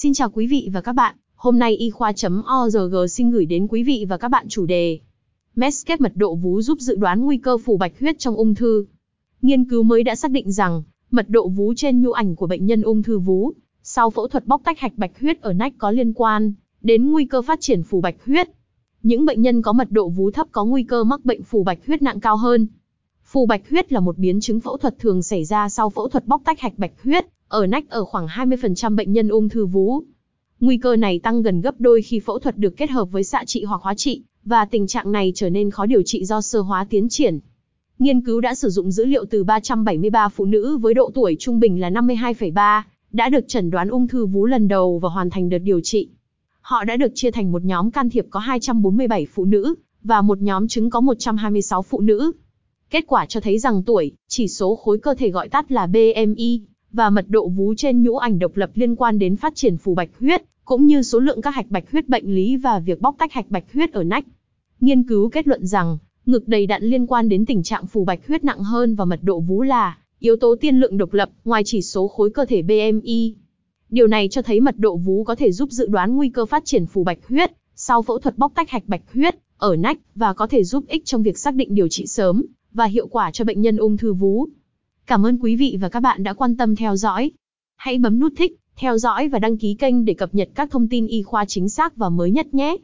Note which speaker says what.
Speaker 1: Xin chào quý vị và các bạn, hôm nay y khoa.org xin gửi đến quý vị và các bạn chủ đề Medscape mật độ vú giúp dự đoán nguy cơ phủ bạch huyết trong ung thư. Nghiên cứu mới đã xác định rằng, mật độ vú trên nhu ảnh của bệnh nhân ung thư vú, sau phẫu thuật bóc tách hạch bạch huyết ở nách có liên quan đến nguy cơ phát triển phủ bạch huyết. Những bệnh nhân có mật độ vú thấp có nguy cơ mắc bệnh phủ bạch huyết nặng cao hơn. Phù bạch huyết là một biến chứng phẫu thuật thường xảy ra sau phẫu thuật bóc tách hạch bạch huyết, ở nách ở khoảng 20% bệnh nhân ung thư vú. Nguy cơ này tăng gần gấp đôi khi phẫu thuật được kết hợp với xạ trị hoặc hóa trị, và tình trạng này trở nên khó điều trị do sơ hóa tiến triển. Nghiên cứu đã sử dụng dữ liệu từ 373 phụ nữ với độ tuổi trung bình là 52,3, đã được chẩn đoán ung thư vú lần đầu và hoàn thành đợt điều trị. Họ đã được chia thành một nhóm can thiệp có 247 phụ nữ, và một nhóm chứng có 126 phụ nữ. Kết quả cho thấy rằng tuổi, chỉ số khối cơ thể gọi tắt là BMI, và mật độ vú trên nhũ ảnh độc lập liên quan đến phát triển phù bạch huyết, cũng như số lượng các hạch bạch huyết bệnh lý và việc bóc tách hạch bạch huyết ở nách. Nghiên cứu kết luận rằng, ngực đầy đặn liên quan đến tình trạng phù bạch huyết nặng hơn và mật độ vú là yếu tố tiên lượng độc lập ngoài chỉ số khối cơ thể BMI. Điều này cho thấy mật độ vú có thể giúp dự đoán nguy cơ phát triển phù bạch huyết sau phẫu thuật bóc tách hạch bạch huyết ở nách và có thể giúp ích trong việc xác định điều trị sớm và hiệu quả cho bệnh nhân ung thư vú. Cảm ơn quý vị và các bạn đã quan tâm theo dõi. Hãy bấm nút thích, theo dõi và đăng ký kênh để cập nhật các thông tin y khoa chính xác và mới nhất nhé.